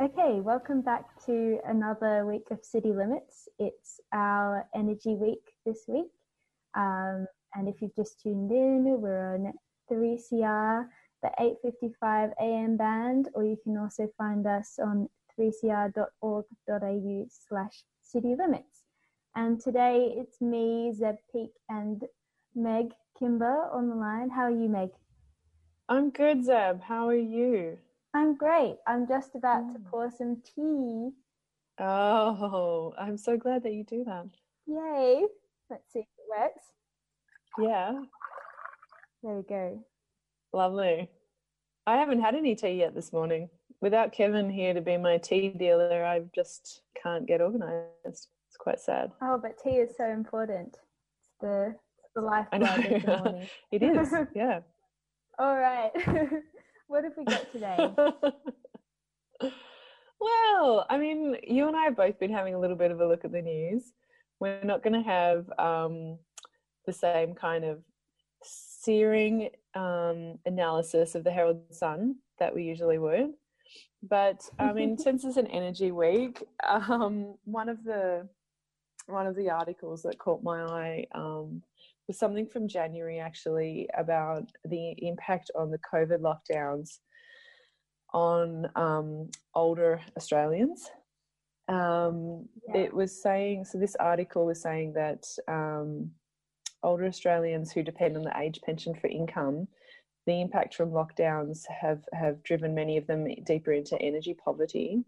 Okay, welcome back to another week of City Limits. It's our energy week this week. Um, and if you've just tuned in, we're on 3CR, the 855 AM band, or you can also find us on 3cr.org.au slash city limits. And today it's me, Zeb Peak, and Meg Kimber on the line. How are you, Meg? I'm good, Zeb. How are you? I'm great. I'm just about to mm. pour some tea. Oh, I'm so glad that you do that. Yay. Let's see if it works. Yeah. There we go. Lovely. I haven't had any tea yet this morning. Without Kevin here to be my tea dealer, I just can't get organized. It's quite sad. Oh, but tea is so important. It's the, it's the lifeblood of the morning. it is, yeah. All right. what have we got today? well, I mean, you and I have both been having a little bit of a look at the news. We're not going to have um, the same kind of searing um, analysis of the Herald Sun that we usually would. But I mean, since it's an energy week, um, one of the one of the articles that caught my eye um, was something from January actually about the impact on the COVID lockdowns on um, older Australians. Um, yeah. It was saying, so this article was saying that um, older Australians who depend on the age pension for income, the impact from lockdowns have, have driven many of them deeper into energy poverty.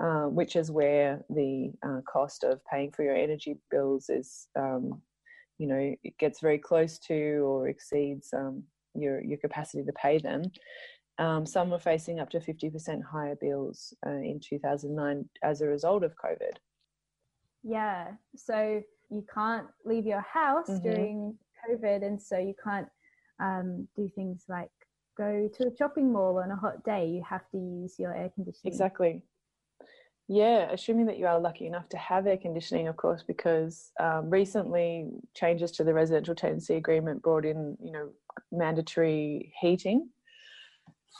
Um, which is where the uh, cost of paying for your energy bills is, um, you know, it gets very close to or exceeds um, your your capacity to pay them. Um, some were facing up to fifty percent higher bills uh, in two thousand nine as a result of COVID. Yeah, so you can't leave your house mm-hmm. during COVID, and so you can't um, do things like go to a shopping mall on a hot day. You have to use your air conditioning. Exactly. Yeah, assuming that you are lucky enough to have air conditioning, of course, because um, recently changes to the residential tenancy agreement brought in, you know, mandatory heating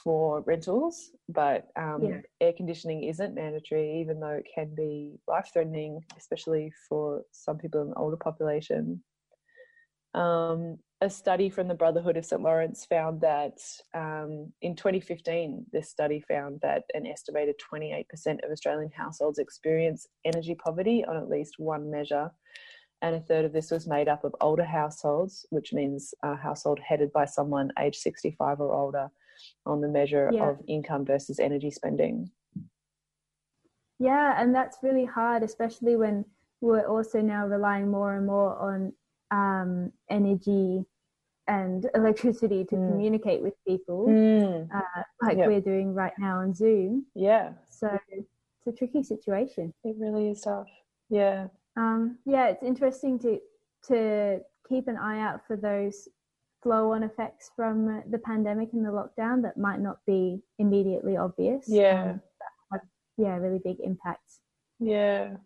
for rentals, but um, yeah. air conditioning isn't mandatory, even though it can be life threatening, especially for some people in the older population. Um, a study from the Brotherhood of St. Laurence found that um, in 2015, this study found that an estimated 28% of Australian households experience energy poverty on at least one measure. And a third of this was made up of older households, which means a household headed by someone age 65 or older on the measure yeah. of income versus energy spending. Yeah, and that's really hard, especially when we're also now relying more and more on um, energy and electricity to mm. communicate with people, mm. uh, like yep. we're doing right now on Zoom. Yeah. So it's a tricky situation. It really is tough. Yeah. Um, yeah, it's interesting to to keep an eye out for those flow-on effects from the pandemic and the lockdown that might not be immediately obvious. Yeah. Um, yeah, really big impacts. Yeah.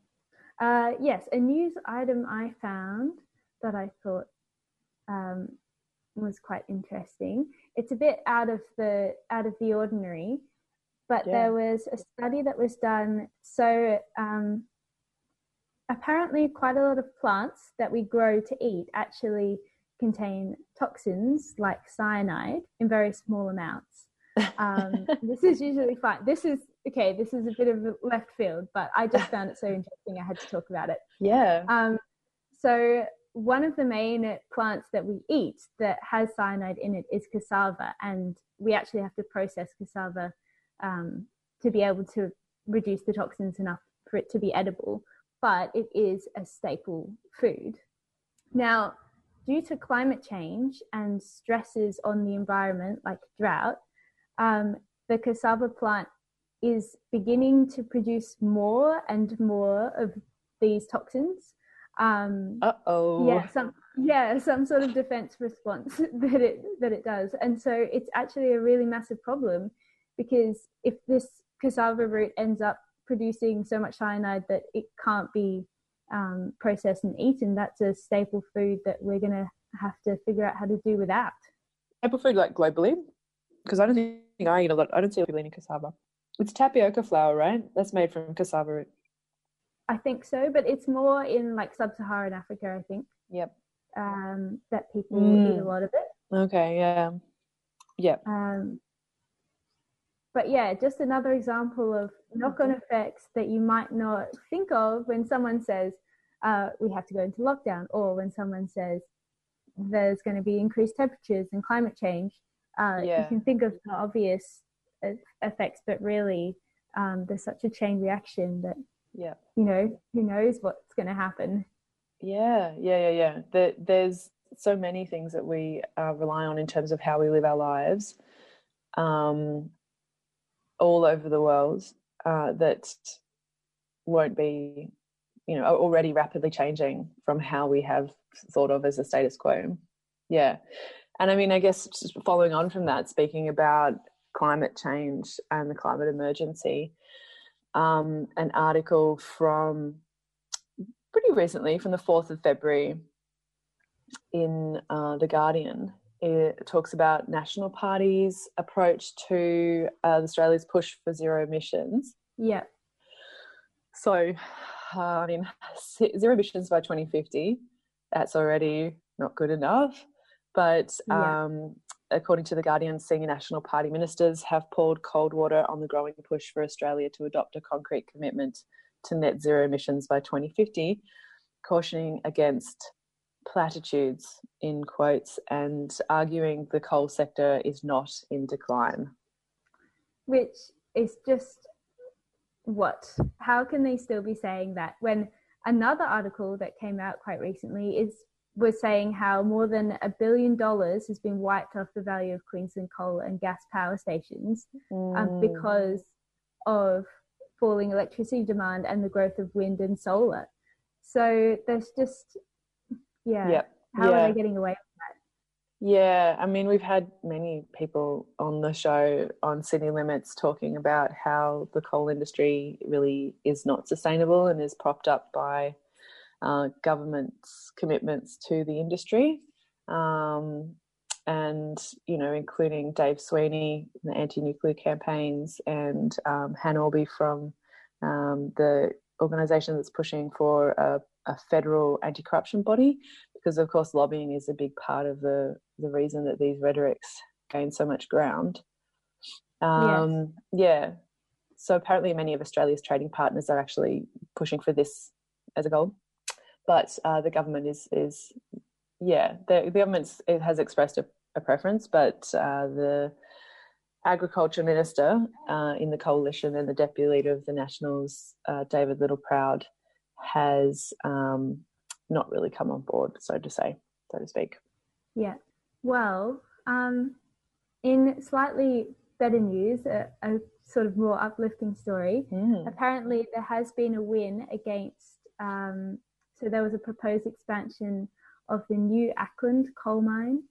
Uh, yes, a news item I found that I thought um, was quite interesting. It's a bit out of the out of the ordinary, but yeah. there was a study that was done. So um, apparently, quite a lot of plants that we grow to eat actually contain toxins like cyanide in very small amounts. Um, this is usually fine. This is okay. This is a bit of a left field, but I just found it so interesting. I had to talk about it. Yeah. Um, so one of the main plants that we eat that has cyanide in it is cassava, and we actually have to process cassava um, to be able to reduce the toxins enough for it to be edible. But it is a staple food. Now, due to climate change and stresses on the environment, like drought, um, the cassava plant is beginning to produce more and more of these toxins. Um, uh oh. Yeah, some yeah, some sort of defense response that it that it does, and so it's actually a really massive problem because if this cassava root ends up producing so much cyanide that it can't be um, processed and eaten, that's a staple food that we're going to have to figure out how to do without. Staple food, like globally, because I don't think I eat a lot. I don't see people eating cassava. It's tapioca flour, right? That's made from cassava root. I think so, but it's more in like sub-Saharan Africa. I think. Yep. Um, that people mm. eat a lot of it. Okay. Yeah. Yep. Um, but yeah, just another example of knock-on mm-hmm. effects that you might not think of when someone says uh, we have to go into lockdown, or when someone says there's going to be increased temperatures and climate change. Uh, yeah. You can think of the obvious effects, but really, um, there's such a chain reaction that yeah, you know, who knows what's going to happen. Yeah, yeah, yeah, yeah. There, there's so many things that we uh, rely on in terms of how we live our lives. Um, all over the world uh, that won't be, you know, already rapidly changing from how we have thought of as a status quo. Yeah. And I mean, I guess just following on from that, speaking about climate change and the climate emergency, um, an article from pretty recently, from the 4th of February, in uh, The Guardian, it talks about National Party's approach to uh, Australia's push for zero emissions. Yeah. So, uh, I mean, zero emissions by 2050, that's already not good enough. But um, according to The Guardian, senior National Party ministers have poured cold water on the growing push for Australia to adopt a concrete commitment to net zero emissions by 2050, cautioning against platitudes in quotes and arguing the coal sector is not in decline. Which is just what? How can they still be saying that when another article that came out quite recently is was saying how more than a billion dollars has been wiped off the value of Queensland coal and gas power stations um, mm. um, because of falling electricity demand and the growth of wind and solar. So there's just yeah. Yep. How yeah. are they getting away with that? Yeah, I mean, we've had many people on the show on City Limits talking about how the coal industry really is not sustainable and is propped up by uh, government's commitments to the industry. Um, and, you know, including Dave Sweeney, the anti nuclear campaigns, and um, Han Aulby from um, the organisation that's pushing for a a federal anti-corruption body because of course lobbying is a big part of the the reason that these rhetorics gain so much ground um, yes. yeah so apparently many of australia's trading partners are actually pushing for this as a goal but uh, the government is is yeah the, the government has expressed a, a preference but uh, the agriculture minister uh, in the coalition and the deputy leader of the nationals uh, david littleproud has um, not really come on board, so to say, so to speak. Yeah. Well, um, in slightly better news, a, a, sort of more uplifting story. Mm. Apparently, there has been a win against. Um, so there was a proposed expansion of the new Acland coal mine,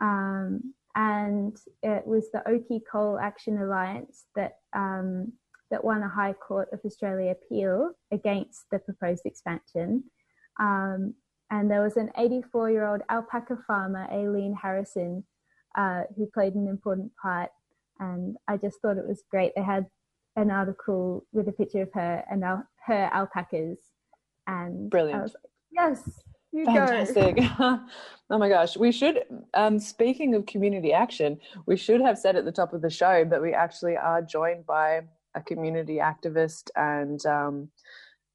um, and it was the Oakey Coal Action Alliance that um, that won a High Court of Australia appeal against the proposed expansion. Um, and there was an 84 year old alpaca farmer, Aileen Harrison, uh, who played an important part. And I just thought it was great. They had an article with a picture of her and al- her alpacas. And brilliant. Like, yes, Fantastic. oh my gosh. We should, um, speaking of community action, we should have said at the top of the show that we actually are joined by a community activist and um,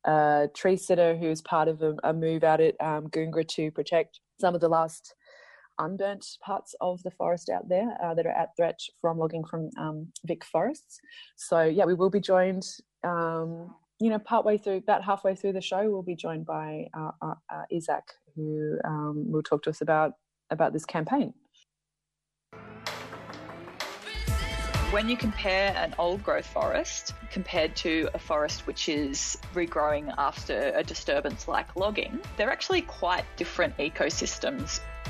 a tree sitter who's part of a, a move out at um, Goongerah to protect some of the last unburnt parts of the forest out there uh, that are at threat from logging from um, Vic forests. So yeah, we will be joined. Um, you know, partway through, about halfway through the show, we'll be joined by uh, uh, uh Isaac, who um, will talk to us about about this campaign. When you compare an old growth forest compared to a forest which is regrowing after a disturbance like logging, they're actually quite different ecosystems.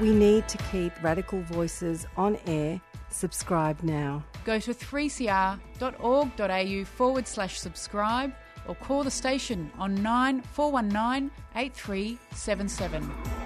We need to keep radical voices on air. Subscribe now. Go to 3cr.org.au forward slash subscribe or call the station on 9419 8377.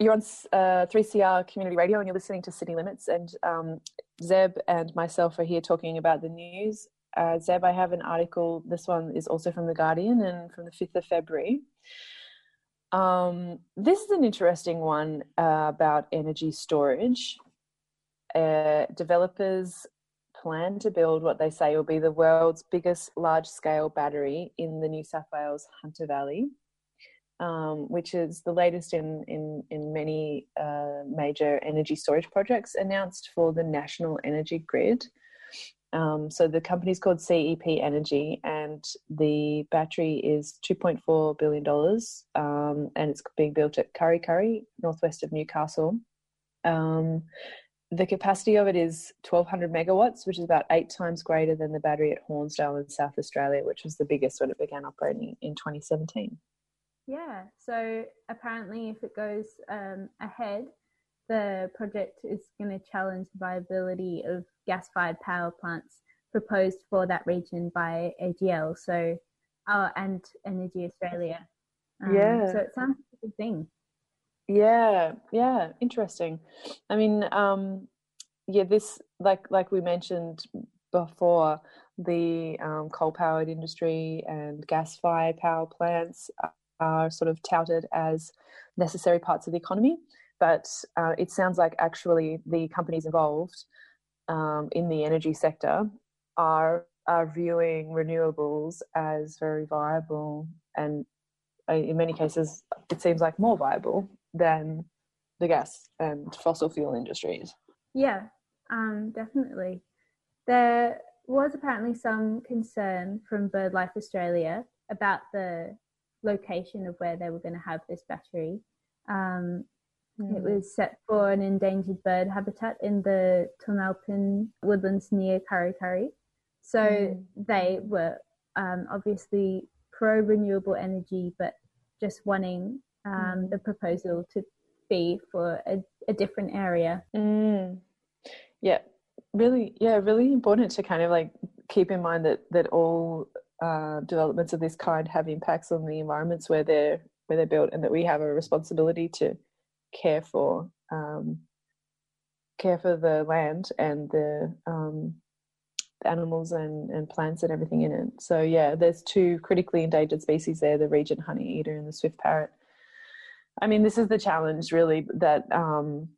You're on uh, 3CR Community Radio and you're listening to City Limits. And um, Zeb and myself are here talking about the news. Uh, Zeb, I have an article. This one is also from The Guardian and from the 5th of February. Um, this is an interesting one uh, about energy storage. Uh, developers plan to build what they say will be the world's biggest large scale battery in the New South Wales Hunter Valley um, which is the latest in in in many uh, major energy storage projects announced for the national energy grid. Um, so the company is called CEP Energy, and the battery is two point four billion dollars, um, and it's being built at Curry Kurri, northwest of Newcastle. Um, the capacity of it is 1200 megawatts, which is about eight times greater than the battery at Hornsdale in South Australia, which was the biggest when it began operating in 2017. Yeah, so apparently, if it goes um, ahead, the project is going to challenge the viability of gas fired power plants proposed for that region by AGL so uh, and Energy Australia. Um, yeah. So it sounds like a good thing. Yeah, yeah, interesting. I mean, um, yeah, this like like we mentioned before, the um, coal powered industry and gas fired power plants are sort of touted as necessary parts of the economy, but uh, it sounds like actually the companies involved um, in the energy sector are are viewing renewables as very viable and uh, in many cases it seems like more viable than the gas and fossil fuel industries. Yeah, um, definitely. There was apparently some concern from BirdLife Australia about the location of where they were going to have this battery. Um, mm. It was set for an endangered bird habitat in the Tonalpin woodlands near Kurri Kurri. So mm. they were um, obviously pro renewable energy, but just wanting um, mm. the proposal to be for a, a different area. Hmm. Yeah, really, yeah, really important to kind of like keep in mind that that all uh, developments of this kind have impacts on the environments where they're where they're built, and that we have a responsibility to care for um, care for the land and the, um, the animals and, and plants and everything in it. So yeah, there's two critically endangered species there: the regent honeyeater and the swift parrot. I mean, this is the challenge really that um,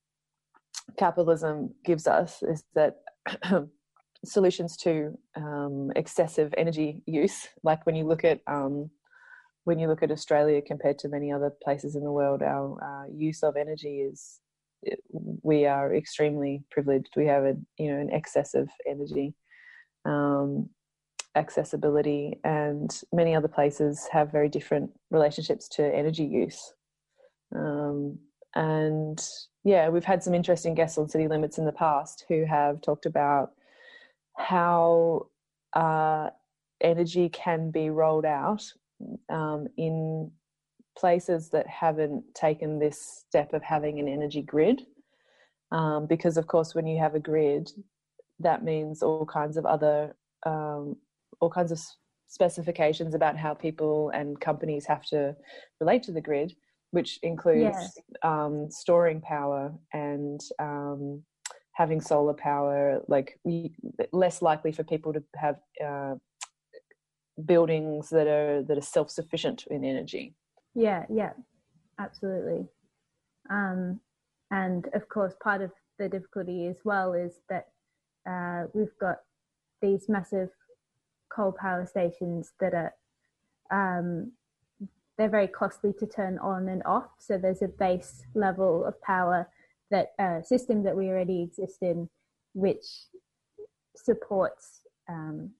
capitalism gives us: is that solutions to um, excessive energy use. Like when you look at um, when you look at Australia compared to many other places in the world, our uh, use of energy is we are extremely privileged. We have a you know an excess of energy um, accessibility, and many other places have very different relationships to energy use. Um, and yeah, we've had some interesting guests on City Limits in the past who have talked about how uh, energy can be rolled out um, in places that haven't taken this step of having an energy grid. Um, because, of course, when you have a grid, that means all kinds of other, um, all kinds of specifications about how people and companies have to relate to the grid, which includes yes. Um, storing power and um, having solar power, like less likely for people to have uh, buildings that are that are self sufficient in energy. Yeah, yeah, absolutely. Um, and of course, part of the difficulty as well is that uh, we've got these massive coal power stations that are um, they're very costly to turn on and off. So there's a base level of power that uh, system that we already exist in, which supports um,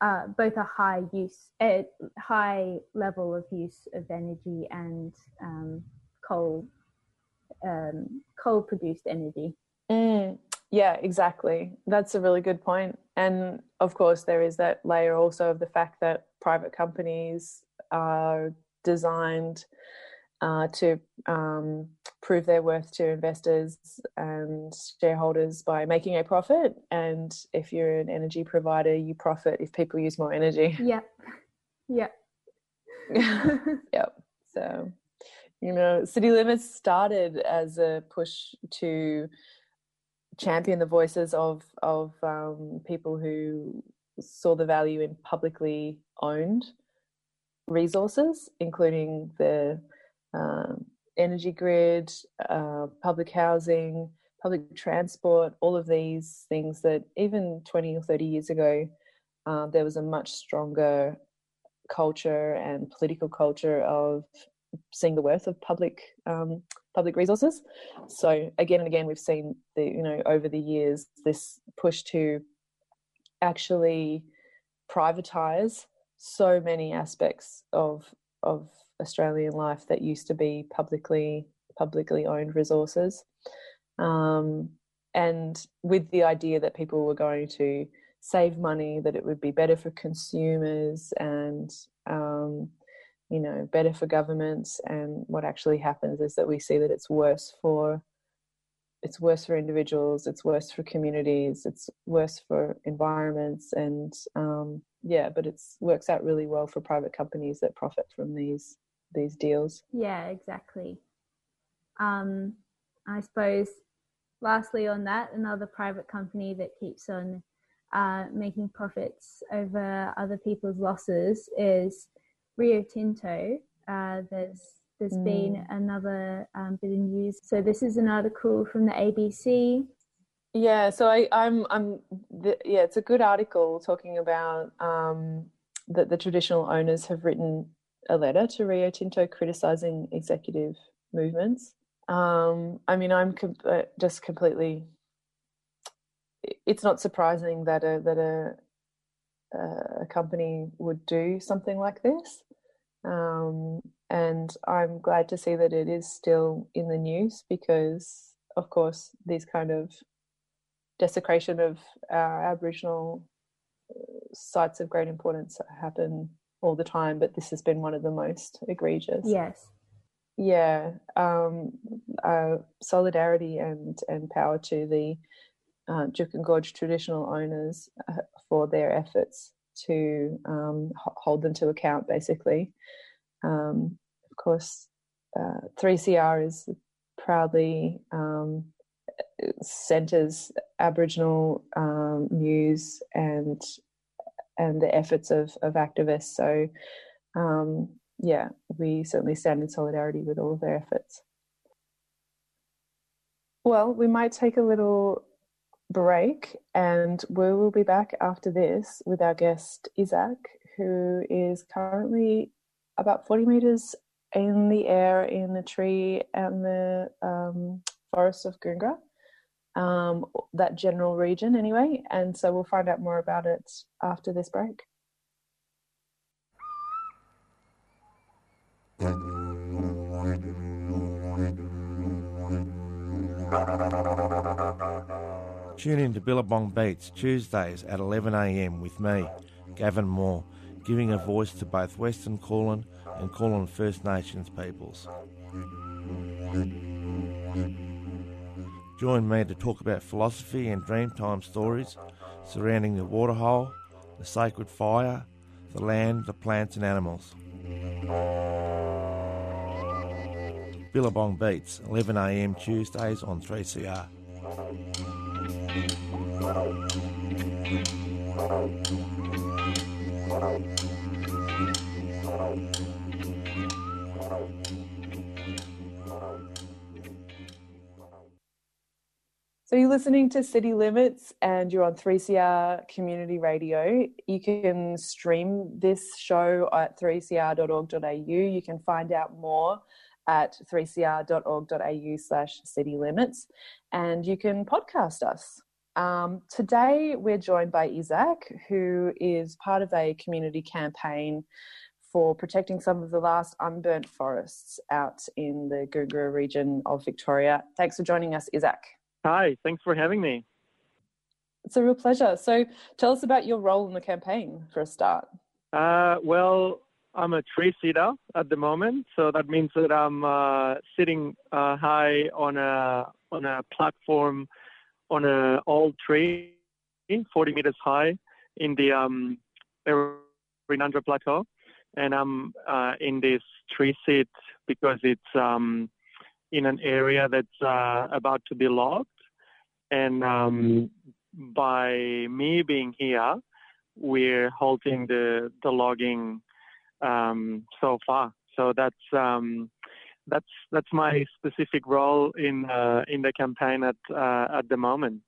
uh, both a high use, a high level of use of energy and um, coal, um, coal produced energy. Mm, yeah, exactly. That's a really good point. And of course, there is that layer also of the fact that private companies are designed uh, to um, prove their worth to investors and shareholders by making a profit. And if you're an energy provider, you profit if people use more energy. Yep. Yep. yep. So, you know, City Limits started as a push to champion the voices of of um, people who saw the value in publicly owned resources, including the um, energy grid, uh, public housing, public transport, all of these things that even 20 or 30 years ago, uh, there was a much stronger culture and political culture of seeing the worth of public um, public resources. So again and again, we've seen the you know over the years this push to actually privatize so many aspects of of Australian life that used to be publicly publicly owned resources, um, and with the idea that people were going to save money, that it would be better for consumers and um, you know better for governments. And what actually happens is that we see that it's worse for it's worse for individuals, it's worse for communities, it's worse for environments, and um, yeah, but it works out really well for private companies that profit from these these deals. Yeah, exactly. Um, I suppose, lastly, on that, another private company that keeps on uh, making profits over other people's losses is Rio Tinto. Uh, there's there's mm. been another um, bit of news. So this is an article from the ABC. Yeah, so I, I'm, I'm, the, yeah, it's a good article talking about um, that the traditional owners have written a letter to Rio Tinto criticizing executive movements. Um, I mean, I'm com- uh, just completely. It's not surprising that a that a a company would do something like this, um, and I'm glad to see that it is still in the news because, of course, these kind of desecration of our Aboriginal uh, sites of great importance happen all the time, but this has been one of the most egregious. Yes. Yeah. Um, uh, solidarity and, and power to the uh, Juukan Gorge traditional owners uh, for their efforts to um, hold them to account, basically. Um, of course, uh, 3CR is proudly um, centres Aboriginal um, news and and the efforts of, of activists. So, um, yeah, we certainly stand in solidarity with all of their efforts. Well, we might take a little break and we will be back after this with our guest Isaac, who is currently about 40 meters in the air in the tree and the um, forest of Goongerah um, that general region anyway. And so we'll find out more about it after this break. Tune in to Billabong Beats Tuesdays at 11am with me, Gavin Moore, giving a voice to both Western Kulin and Kulin First Nations peoples. Join me to talk about philosophy and dreamtime stories surrounding the waterhole, the sacred fire, the land, the plants, and animals. Billabong Beats, 11am Tuesdays on 3CR. So you're listening to City Limits and you're on 3CR Community Radio. You can stream this show at 3cr.org.au. You can find out more at 3cr.org.au slash city limits and you can podcast us. Um, today we're joined by Isaac, who is part of a community campaign for protecting some of the last unburnt forests out in the Goongerah region of Victoria. Thanks for joining us, Isaac. Hi, thanks for having me. It's a real pleasure. So, tell us about your role in the campaign for a start. Uh, well, I'm a tree sitter at the moment, so that means that I'm uh, sitting uh, high on a on a platform on an old tree, 40 meters high, in the um, Errinundra Plateau, and I'm uh, in this tree sit because it's um, in an area that's uh, about to be logged. And um, by me being here, we're halting the, the logging um, so far. So that's um, that's that's my specific role in uh, in the campaign at uh, at the moment.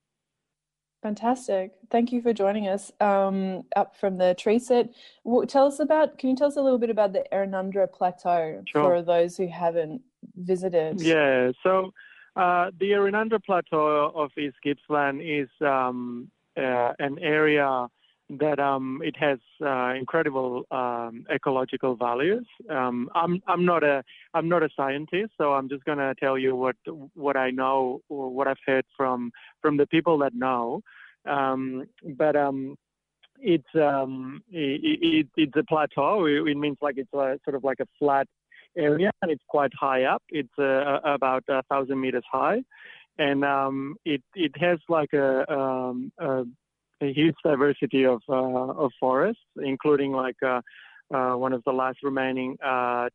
Fantastic. Thank you for joining us um, up from the tree set. Well, tell us about, can you tell us a little bit about the Errinundra Plateau sure. for those who haven't visited? Yeah, so uh, the Errinundra Plateau of East Gippsland is um, uh, an area that um, it has uh, incredible um, ecological values. Um, I'm I'm not a I'm not a scientist, so I'm just going to tell you what what I know or what I've heard from from the people that know. Um, but um, it's um, it, it, it's a plateau. It, it, means like it's a, sort of like a flat area, and it's quite high up. It's uh, about a thousand meters high, and it it has like a, a a huge diversity of uh, of forests, including like uh, uh, one of the last remaining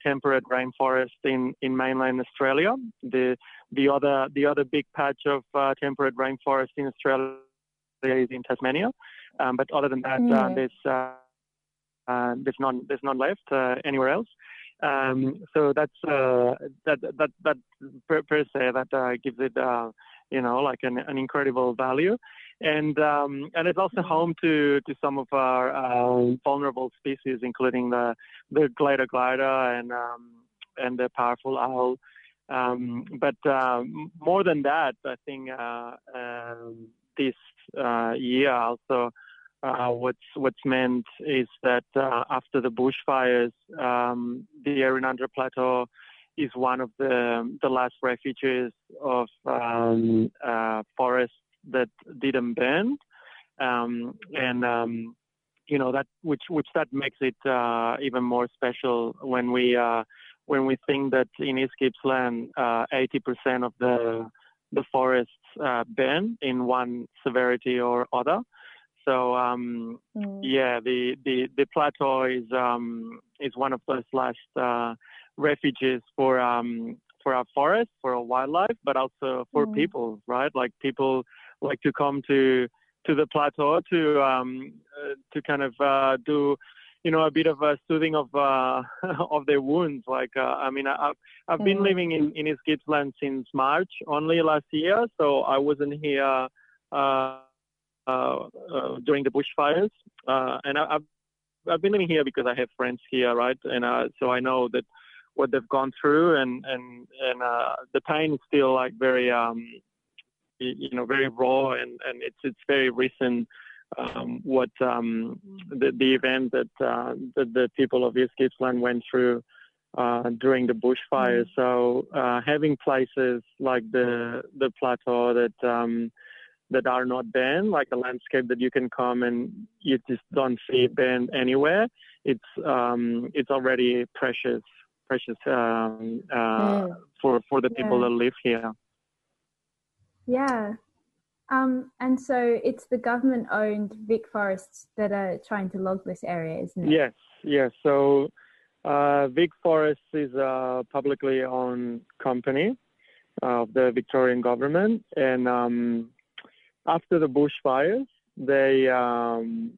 temperate rainforests in, in mainland Australia. The the other the other big patch of temperate rainforest in Australia is in Tasmania, um, but other than that, mm. there's uh, there's none there's none left uh, anywhere else. Um, so that's uh, that that that per, per se that gives it you know like an, an incredible value and um, and it's also home to, to some of our um, vulnerable species, including the the glider glider and um, and the powerful owl. Um, but um, more than that, I think uh, this uh, year also uh, what's what's meant is that uh, after the bushfires, the Errinundra Plateau is one of the the last refuges of uh, forests that didn't burn, um, and um, you know that which which that makes it uh, even more special when we uh, when we think that in East Gippsland, uh, 80% of the the forests uh, burn in one severity or other. So um, mm. yeah, the, the, the plateau is um, is one of those last uh, refuges for um, for our forests, for our wildlife, but also for mm. people, right? Like people like to come to to the plateau to um, uh, to kind of uh, do you know a bit of a soothing of uh, of their wounds. Like uh, I mean, I, I've been mm. living in in East Gippsland since March only last year, so I wasn't here uh, during the bushfires, and I, have I've been living here because I have friends here, right? And so I know that what they've gone through, and and and the pain is still like very um, you know very raw and, and it's it's very recent um, what um, the, the event that, uh, that the people of East Gippsland went through uh, during the bushfires. Mm. So uh, having places like the the plateau that um, that are not banned, like a landscape that you can come and you just don't see banned anywhere. It's um, it's already precious precious um, uh, mm. for for the people yeah. that live here. Yeah. Um, and so it's the government owned Vic Forests that are trying to log this area, isn't it? Yes, yes. So uh, Vic Forests is a publicly owned company of the Victorian government, and um, after the bushfires, they um,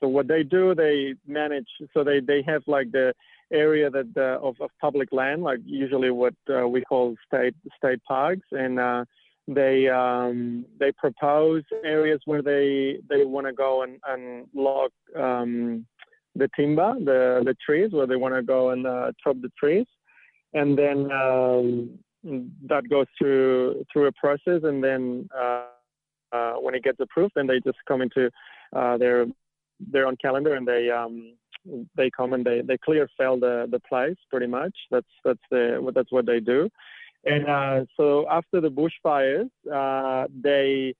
so what they do, they manage. So they they have like the area that uh, of, of public land, like usually what uh, we call state state parks, and uh, they um, they propose areas where they they want to go and, and log um, the timber, the the trees, where they want to go and uh, chop the trees, and then um, that goes through through a process, and then uh, when it gets approved, then they just come into uh, their their own calendar and they um, they come and they, they clear sell the, the place pretty much. That's that's the that's what they do. And uh, so after the bushfires, uh, they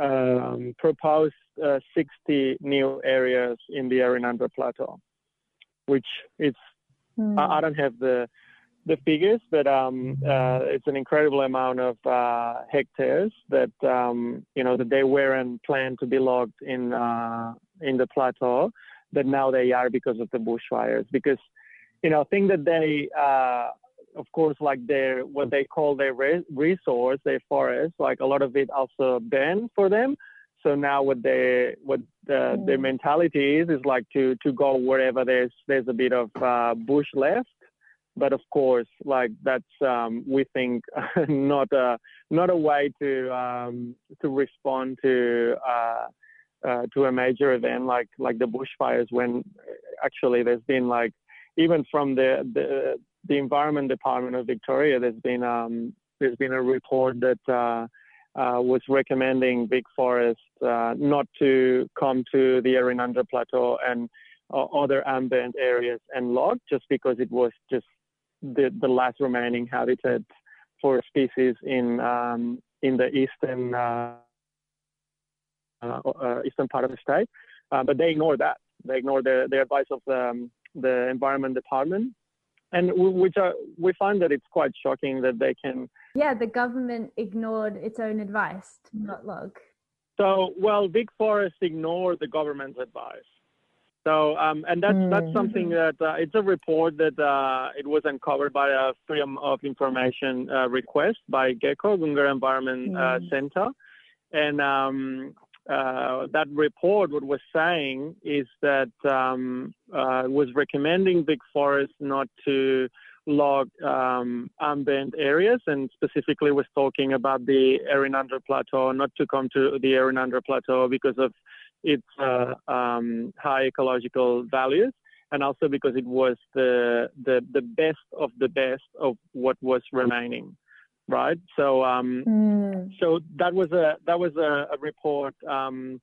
um, proposed uh, 60 new areas in the Errinundra Plateau, which is mm. I, I, don't have the the figures, but um, uh, it's an incredible amount of uh, hectares that um, you know that they weren't planned to be logged in uh, in the plateau, but now they are because of the bushfires. Because you know, think that they, uh, of course, like their what they call their re- resource, their forest, like a lot of it also banned for them. So now what they what the, mm. their mentality is is like to to go wherever there's there's a bit of uh, bush left but of course, like that's um, we think not a not a way to um, to respond to uh, uh, to a major event like like the bushfires. When actually there's been like even from the the, the Environment Department of Victoria, there's been um, there's been a report that. Uh, uh, was recommending Vic Forests uh, not to come to the Errinundra Plateau and uh, other ambient areas and log just because it was just the, the last remaining habitat for species in um, in the eastern uh, uh, uh, eastern part of the state. Uh, but they ignore that. They ignore the, the advice of the, um, the environment department, and we, which are, we find that it's quite shocking that they can. Yeah, the government ignored its own advice to not log. So, well, Vic Forest ignored the government's advice. So, um, and that's that's something mm-hmm. that uh, it's a report that uh, it was uncovered by a Freedom of Information uh, request by GECO Goongerah Environment mm. Center, and um, uh, that report what was saying is that um, uh, was recommending Vic Forests not to log um, ambient areas, and specifically was talking about the Errinundra Plateau, not to come to the Errinundra Plateau because of its uh, um, high ecological values, and also because it was the, the the best of the best of what was remaining, right? So um, mm. so that was a that was a, a report um,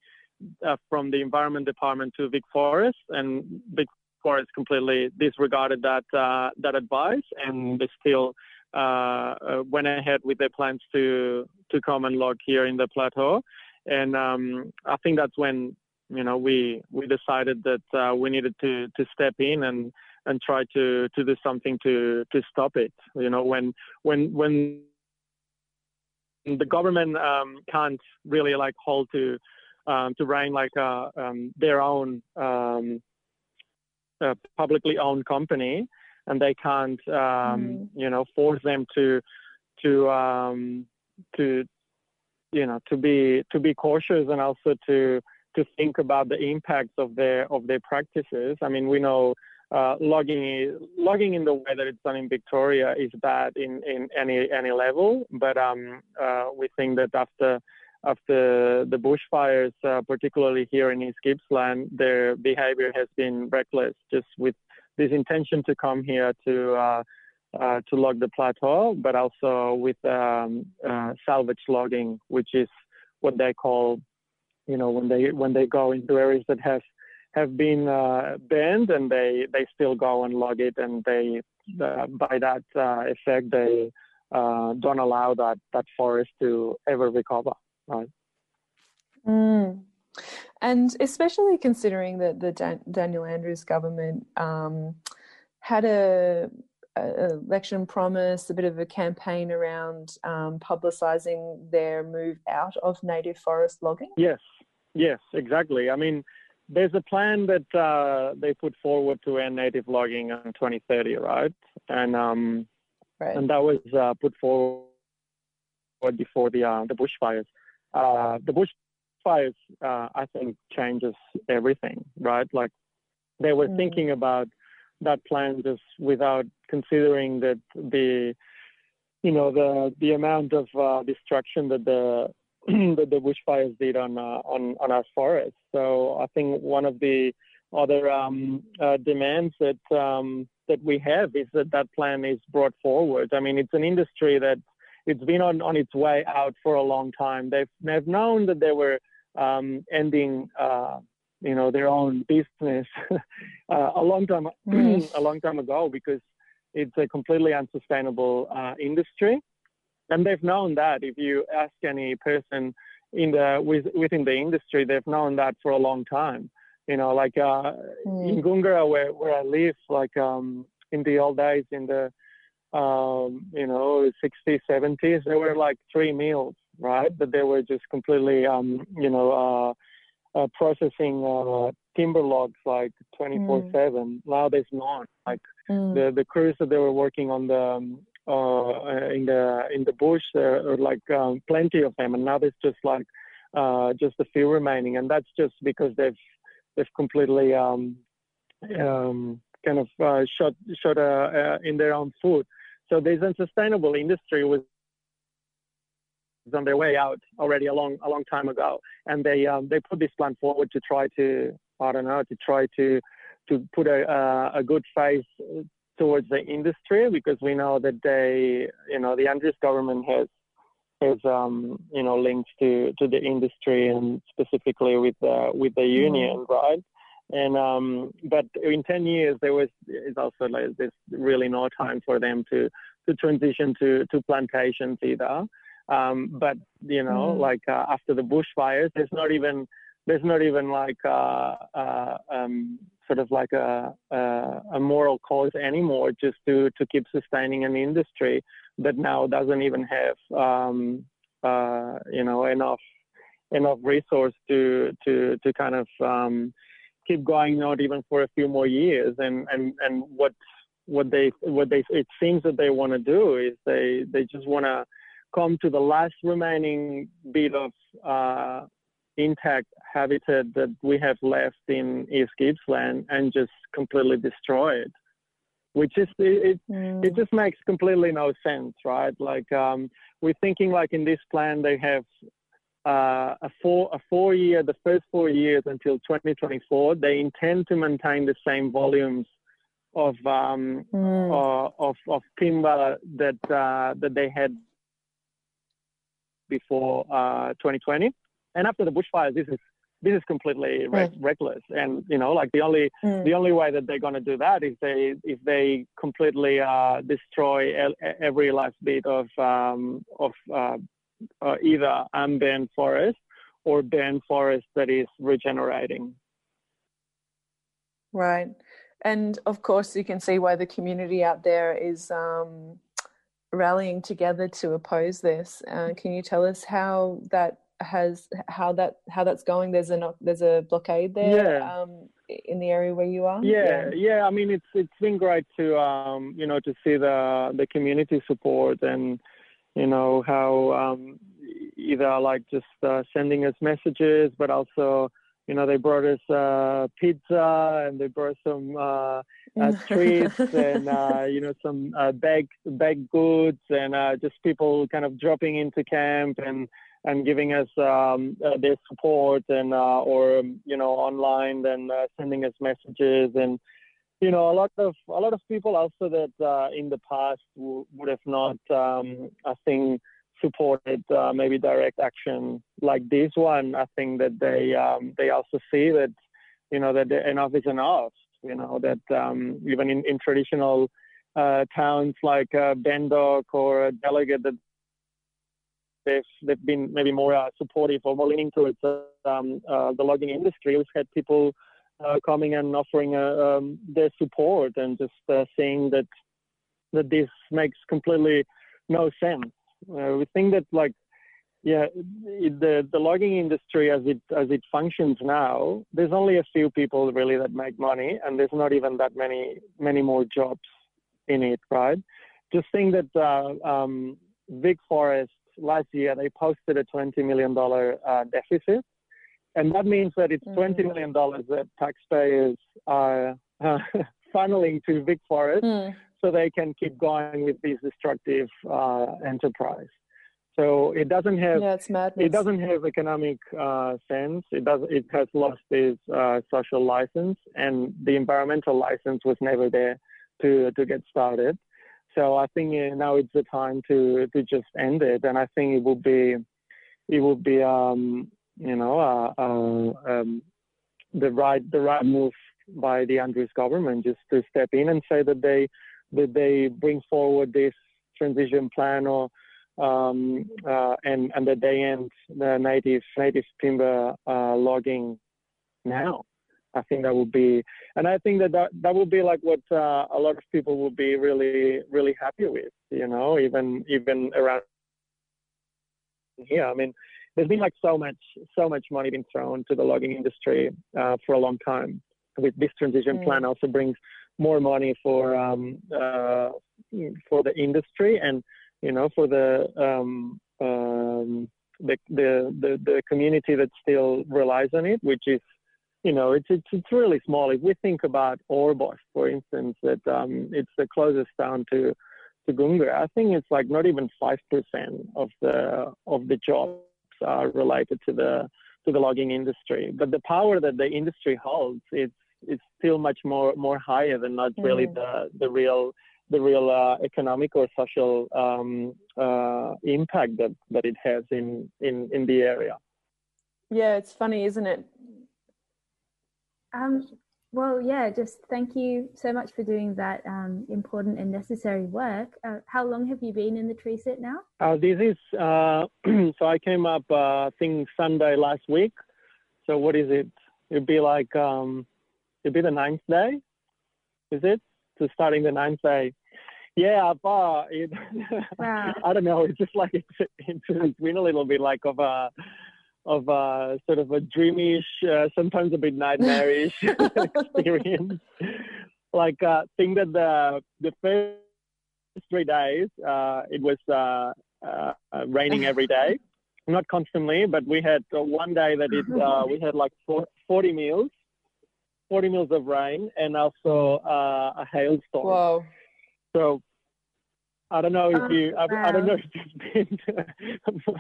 uh, from the Environment Department to Vic Forest, and Vic Forest completely disregarded that uh, that advice, and they still. Uh, uh, went ahead with their plans to to come and log here in the plateau, and um, I think that's when you know we we decided that uh, we needed to to step in and and try to to do something to to stop it. You know when when when the government um, can't really like hold to um, to rein like uh, um, their own um, uh, publicly owned company, and they can't mm. you know force them to to um, to you know to be to be cautious and also to to think about the impacts of their of their practices. I mean, we know uh, logging logging in the way that it's done in Victoria is bad in, in any any level, but um, uh, we think that after after the bushfires, uh, particularly here in East Gippsland, their behaviour has been reckless, just with this intention to come here to uh, to log the plateau, but also with um, uh, salvage logging, which is what they call, you know, when they when they go into areas that have have been uh, banned and they they still go and log it, and they uh, by that uh, effect they uh, don't allow that that forest to ever recover. Right. Mm. And especially considering that the Dan- Daniel Andrews government um, had a election promise, a bit of a campaign around um, publicising their move out of native forest logging? Yes, yes, exactly. I mean, there's a plan that uh, they put forward to end native logging in 2030, right? And um, right. and that was uh, put forward before the uh, the bushfires. Uh, the bushfires, uh, I think, changes everything, right? Like they were Mm. thinking about that plan just without considering that the, you know, the the amount of uh, destruction that the that the bushfires did on uh, on on our forests. So I think one of the other um, uh, demands that um, that we have is that that plan is brought forward. I mean, it's an industry that it's been on, on its way out for a long time. They've they've known that they were um, ending, uh, you know, their own business uh, a long time Mm. a long time ago because it's a completely unsustainable uh, industry, and they've known that. If you ask any person in the with, within the industry, they've known that for a long time. You know, like uh, in Goongerah, where where I live, like um, in the old days, in the um, you know 60s, 70s, there were like three meals, right? That they were just completely, um, you know, uh, uh, processing uh, timber logs like 24/7. Now there's not. Like Mm. the the crews that they were working on the um, uh, in the in the bush, there are like um, plenty of them, and now there's just like uh, just a few remaining, and that's just because they've they've completely um, um, kind of uh, shot shot uh, uh, in their own foot. So this unsustainable industry was was on their way out already a long a long time ago, and they um, they put this plan forward to try to I don't know to try to to put a uh, a good face towards the industry because we know that they you know the Andrews government has has um, you know links to to the industry and specifically with the with the union right? And um, but in 10 years there was is also like there's really no time for them to to transition to to plantations either um, but you know Mm. like uh, after the bushfires there's not even there's not even like uh, uh, um, sort of like a, a a moral cause anymore just to to keep sustaining an industry that now doesn't even have um, uh, you know enough enough resource to to to kind of um, keep going not even for a few more years and and and what what they what they it seems that they want to do is they they just want to come to the last remaining bit of uh, intact habitat that we have left in East Gippsland and just completely destroy it which is it, it, it just makes completely no sense right? Like um, we're thinking like in this plan they have uh, a four a four year the first four years until 2024 they intend to maintain the same volumes of um, uh, of of timber that uh, that they had before uh, 2020 and after the bushfires this is this is completely re- reckless and you know like the only Mm. the only way that they're going to do that is they if they completely uh, destroy el- every last bit of um, of uh, uh, either unburned forest or burned forest that is regenerating. Right. And of course, you can see why the community out there is um, rallying together to oppose this. Uh, can you tell us how that has how that how that's going? There's a there's a blockade there Yeah. um, in the area where you are. Yeah, yeah. I mean, it's it's been great to um, you know to see the the community support and you know how um, either like just uh, sending us messages, but also you know they brought us uh, pizza and they brought some uh, uh, treats and uh, you know some uh, bag bag goods and uh, just people kind of dropping into camp and and giving us um, uh, their support and uh, or you know online and uh, sending us messages and you know a lot of a lot of people also that uh, in the past w- would have not um, I think supported uh, maybe direct action like this one. I think that they um, they also see that you know that enough is enough. You know that um, even in, in traditional uh, towns like uh, Bendoc or Delegate that they've they've been maybe more uh, supportive or more leaning towards um, uh, the logging industry. We've had people uh, coming and offering uh, um, their support and just uh, saying that that this makes completely no sense. Uh, we think that like yeah, it, the the logging industry as it as it functions now, there's only a few people really that make money, and there's not even that many many more jobs in it, right? Just think that uh, um, Vic Forest last year they posted a 20 million dollar uh, deficit, and that means that it's twenty million dollars that taxpayers are uh, funneling to Vic Forest Mm. So they can keep going with this destructive uh, enterprise. So it doesn't have Yeah, it doesn't have economic uh, sense. It does. It has lost its uh, social license, and the environmental license was never there to to get started. So I think uh, now it's the time to to just end it, and I think it will be it will be um, you know uh, uh, um, the right the right move by the Andrews government just to step in and say that they that they bring forward this transition plan or um, uh, and and that they end the native native timber uh, logging now. I think that would be, and I think that that, that would be like what uh, a lot of people would be really really happy with. You know, even even around here. I mean, there's been like so much so much money being thrown to the logging industry uh, for a long time. With this transition Mm. plan, also brings more money for um, uh, for the industry and you know for the um, um, the, the the the community that still relies on it, which is you know it's it's it's really small. If we think about Orbost, for instance, that um, it's the closest town to to Goongerah, I think it's like not even five percent of the of the jobs are related to the to the logging industry. But the power that the industry holds, it's it's still much more more higher than not really Mm. the the real the real uh, economic or social um, uh, impact that, that it has in, in, in the area. Yeah, it's funny, isn't it? Um, well, yeah, just thank you so much for doing that um, important and necessary work. Uh, how long have you been in the tree sit now? Uh, this is uh, so I came up uh, I think Sunday last week. So what is it? It'd be like um, it'd be the ninth day, is it? So starting the ninth day. Yeah, but it, Wow. I don't know. It's just like it's, it's, been a little bit like of a of a sort of a dreamish, uh, sometimes a bit nightmarish experience. Like uh, think that the the first three days uh, it was uh, uh, uh, raining every day, not constantly, but we had uh, one day that it uh, we had like four, 40 mils, 40 mils of rain, and also uh, a hailstorm. Whoa. So I don't know if Oh, you, I, I don't know if you've been, to,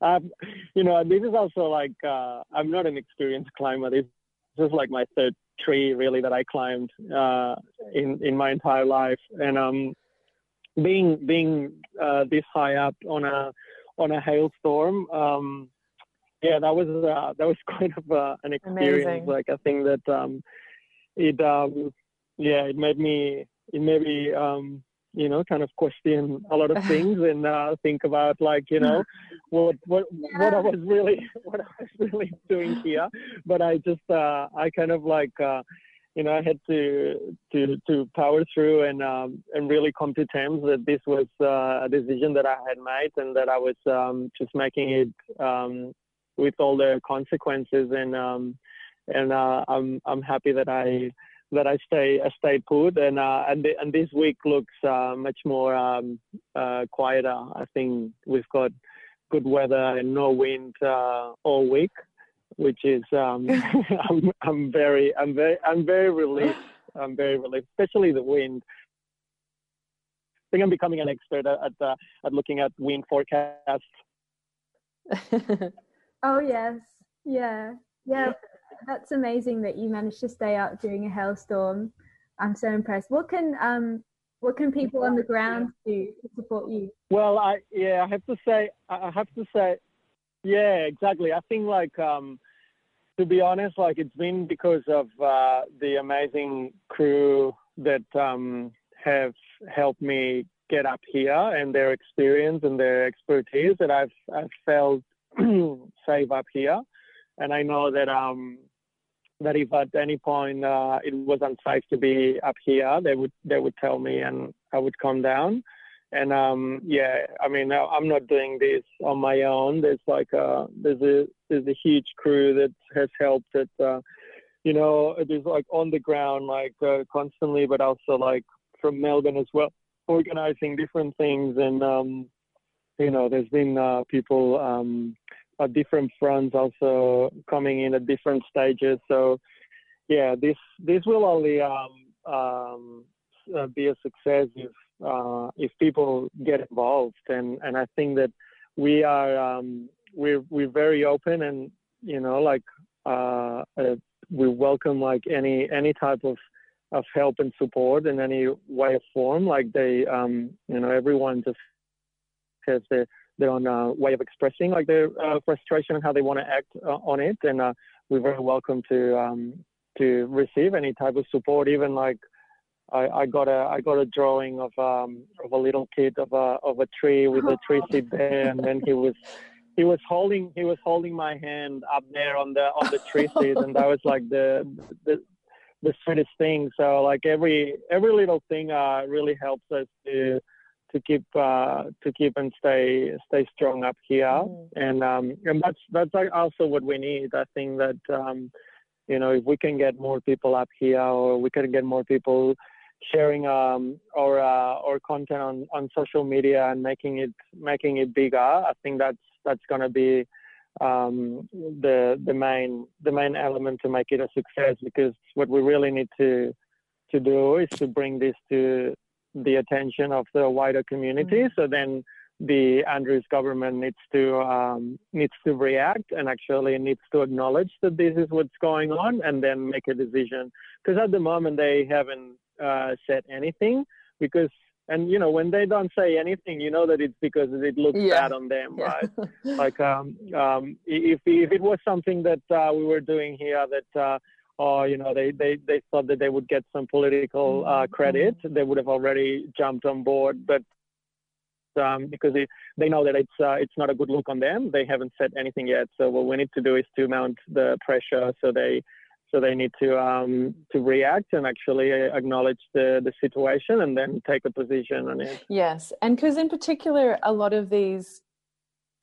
um, you know, this is also like, uh, I'm not an experienced climber. This is like my third tree really that I climbed, uh, in, in my entire life. And, um, being, being, uh, this high up on a, on a hailstorm, um, yeah, that was, uh, that was kind of, uh, an experience. Amazing. Like, I think that, um, it, um, yeah, it made me, it made me, um, you know, kind of question a lot of things and uh, think about like, you know, what what what I was really what I was really doing here. But I just uh, I kind of like uh, you know I had to to to power through and um, and really come to terms that this was uh, a decision that I had made and that I was um, just making it um, with all the consequences and um, and uh, I'm I'm happy that I that I stay I stay put and uh, and the, and this week looks uh, much more um, uh, quieter. I think we've got good weather and no wind uh, all week, which is um, I'm I'm very I'm very I'm very relieved. I'm very relieved, especially the wind. I think I'm becoming an expert at at, uh, at looking at wind forecasts. Oh yes, yeah, yeah. That's amazing that you managed to stay out during a hailstorm. I'm so impressed. What can um what can people on the ground do to support you? Well, I yeah, I have to say, I I have to say, yeah, exactly. I think like um, to be honest, like it's been because of uh, the amazing crew that um, have helped me get up here and their experience and their expertise that I've I've felt safe up here, and I know that um that if at any point uh, it was unsafe to be up here, they would they would tell me and I would come down. And um, yeah, I mean I'm not doing this on my own. There's like a there's a there's a huge crew that has helped That Uh, you know, it is like on the ground like uh, constantly, but also like from Melbourne as well, organizing different things and um, you know, there's been uh, people um, uh, different fronts also coming in at different stages. So yeah, this this will only um, um, uh, be a success if uh, if people get involved, and and I think that we are um, we're we're very open, and you know like uh, uh, we welcome like any any type of of help and support in any way or form. Like they, um, you know, everyone just has their their own uh, way of expressing like their uh, frustration and how they want to act uh, on it, and uh, we're very welcome to um, to receive any type of support. Even like I, I got a I got a drawing of um, of a little kid of a of a tree with a tree seed there, and then he was he was holding he was holding my hand up there on the on the tree seat, and that was like the the the sweetest thing. So like every every little thing uh, really helps us to to keep uh, to keep and stay stay strong up here, mm. and um, and that's that's also what we need. I think that um, you know if we can get more people up here, or we can get more people sharing um, our uh, our content on, on social media and making it making it bigger, I think that's that's going to be um, the the main the main element to make it a success. Because what we really need to to do is to bring this to the attention of the wider community. Mm-hmm. So then the Andrews government needs to um, needs to react and actually needs to acknowledge that this is what's going on and then make a decision. Because at the moment they haven't uh, said anything because and you know when they don't say anything you know that it's because it looks yeah. bad on them yeah. right like um, um, if, if it was something that uh, we were doing here that uh, or you know they, they, they thought that they would get some political uh, mm-hmm. credit they would have already jumped on board but um, because they, they know that it's uh, it's not a good look on them they haven't said anything yet so what we need to do is to mount the pressure so they so they need to um, to react and actually acknowledge the, the situation and then take a position on it. Yes, and because in particular, a lot of these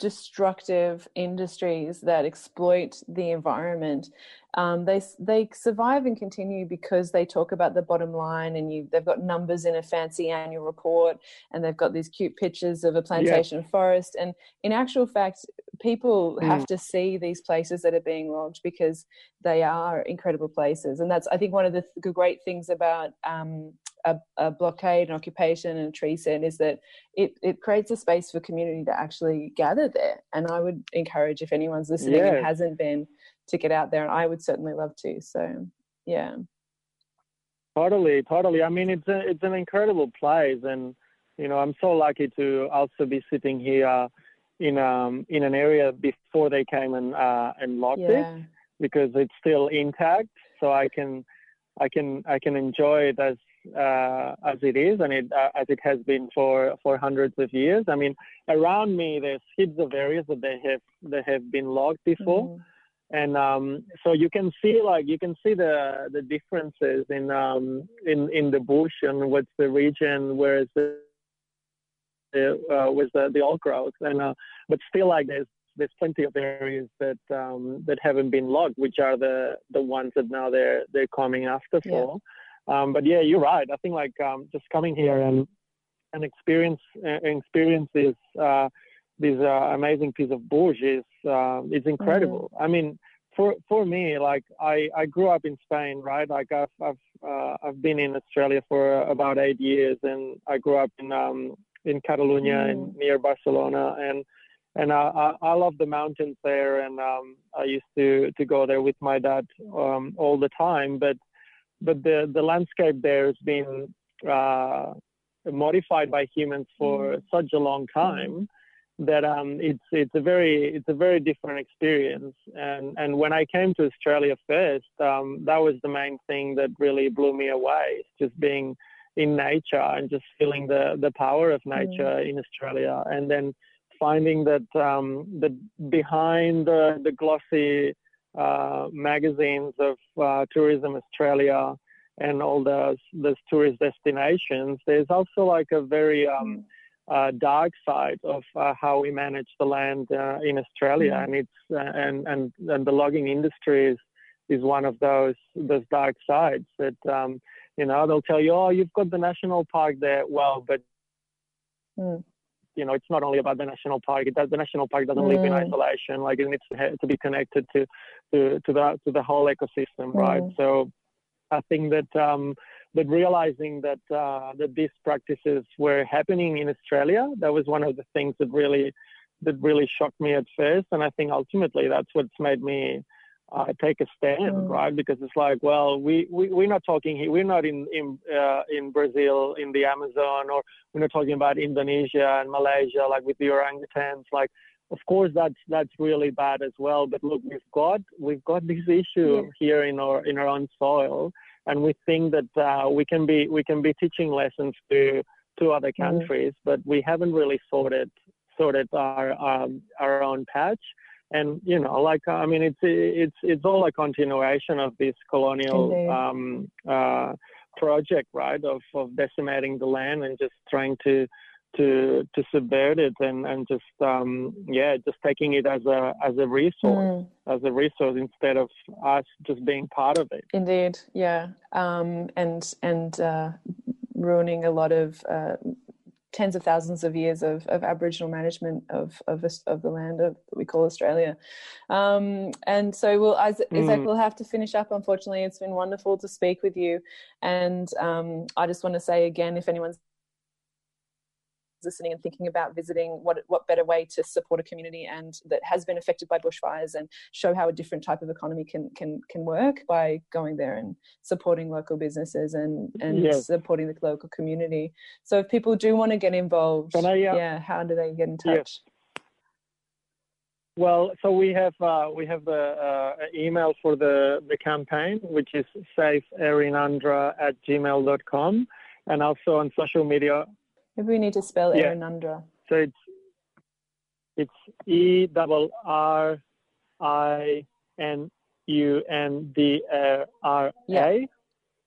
destructive industries that exploit the environment um, they they survive and continue because they talk about the bottom line, and you they've got numbers in a fancy annual report, and they've got these cute pictures of a plantation yeah. forest. And in actual fact, people mm. have to see these places that are being logged because they are incredible places. And that's I think one of the, the great things about um, a, a, blockade, an occupation, and a tree stand is that it, it creates a space for community to actually gather there. And I would encourage if anyone's listening yeah. and hasn't been to get out there and I would certainly love to. So yeah. Totally, totally. I mean it's a, it's an incredible place and you know, I'm so lucky to also be sitting here in um in an area before they came and uh and locked yeah. it because it's still intact so I can I can I can enjoy it as uh, as it is and it, uh, as it has been for, for hundreds of years. I mean, around me there's heaps of areas that they have they have been logged before, mm and um, so you can see like you can see the the differences in um, in in the bush and what's the region whereas the uh, with the, the old growth and uh, but still like there's there's plenty of areas that um, that haven't been logged which are the the ones that now they're they're coming after for. Um, but yeah you're right I think like um, just coming here and and experience uh, experience this uh, this uh, amazing piece of bush is uh, is incredible. Mm-hmm. I mean, for for me, like I, I grew up in Spain, right? Like I've I've uh, I've been in Australia for about eight years, and I grew up in um in Catalonia mm. and near Barcelona, and and I, I, I love the mountains there, and um I used to to go there with my dad um all the time, but but the the landscape there has been uh, modified by humans for mm. such a long time. Mm that um, it's it's a very it's a very different experience. And and when I came to Australia first, um, that was the main thing that really blew me away. just being in nature and just feeling the the power of nature mm. in Australia, and then finding that um, that behind the the glossy magazines of uh, Tourism Australia and all those those tourist destinations, there's also like a very um, uh, dark side of uh, how we manage the land uh, in Australia, mm and it's uh, and, and and the logging industry is is one of those those dark sides that um, you know they'll tell you, oh, you've got the national park there. Well, but mm. You know, it's not only about the national park. It does, the national park doesn't live in Mm. isolation. Like it needs to, be connected to, to, to the, to the whole ecosystem, right? Mm. So I think that, um, that realizing that, uh, that these practices were happening in Australia, that was one of the things that really, that really shocked me at first. And I think ultimately that's what's made me, uh, take a stand, Mm. right? Because it's like, well, we, we we're not talking here. We're not in in uh, in Brazil, in the Amazon, or we're not talking about Indonesia and Malaysia, like with the orangutans. Like, of course, that's that's really bad as well. But look, we've got we've got this issue Yeah. here in our in our own soil, and we think that uh, we can be we can be teaching lessons to to other countries, but we haven't really sorted sorted our um, our own patch and you know like i mean it's it's it's all a continuation of this colonial um uh project right of of decimating the land and just trying to to to subvert it and and just um yeah just taking it as a as a resource Mm. as a resource instead of us just being part of it. Indeed, yeah, um, and and uh, ruining a lot of uh, tens of thousands of years of, of Aboriginal management of of, of the land of, that we call Australia. Um, and so, we'll Isaac, Mm. we'll have to finish up. Unfortunately, it's been wonderful to speak with you, and um, I just want to say again, if anyone's listening and thinking about visiting what what better way to support a community and that has been affected by bushfires and show how a different type of economy can can can work by going there and supporting local businesses and and Yes. supporting the local community so if people do want to get involved I, uh, yeah how do they get in touch Yes. Well, so we have uh, we have the uh, email for the, the campaign, which is saveerrinundra at gmail.com, and also on social media. Maybe we need to spell Yeah. Errinundra So it's it's E double R I N U N D R Yeah.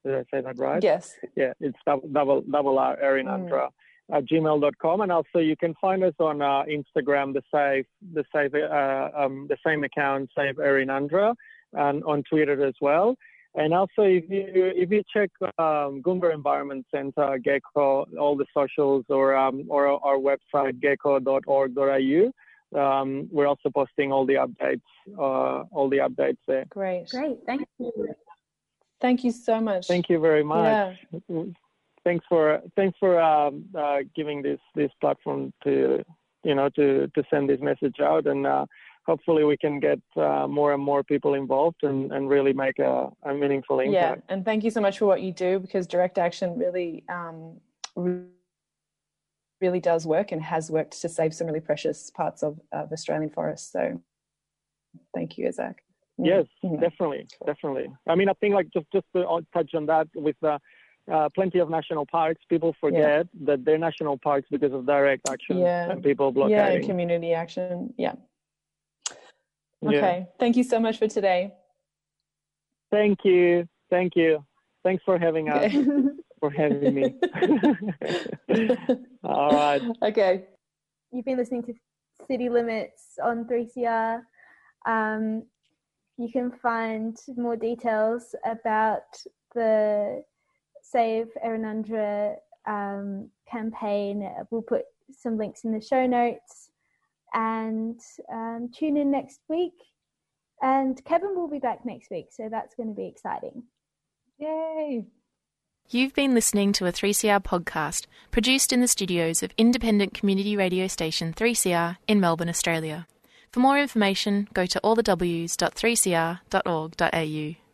Did I say that right? yes Yeah, it's double double, double R Errinundra at gmail.com, and also you can find us on uh, Instagram, the save the save uh, um, the same account, save Errinundra, and on Twitter as well. And also, if you if you check um, Goongerah Environment Center, GECO, all the socials, or um, or our website geco.org.au, um, we're also posting all the updates, uh, all the updates there. great Great, thank you. thank you so much Thank you very much. yeah Thanks for thanks for um, uh, giving this this platform to you know to to send this message out, and uh, hopefully we can get uh, more and more people involved and, and really make a, a meaningful impact. yeah and thank you so much for what you do because direct action really um, really does work and has worked to save some really precious parts of, of australian forests so thank you isaac Mm. Yes, Mhm. definitely, definitely. I mean, I think like just just to touch on that with uh, uh, plenty of national parks, people forget that they're national parks because of direct action Yeah. and people yeah and community action yeah Yeah. okay thank you so much for today Thank you, thank you, thanks for having us, okay, for having me. All right. okay. You've been listening to City Limits on 3CR. Um, you can find more details about the Save Errinundra um, campaign. We'll put some links in the show notes and um, tune in next week. And Kevin will be back next week, so that's going to be exciting. yay You've been listening to a 3CR podcast produced in the studios of independent community radio station 3CR in Melbourne, Australia. For more information, go to allthews.3cr.org.au.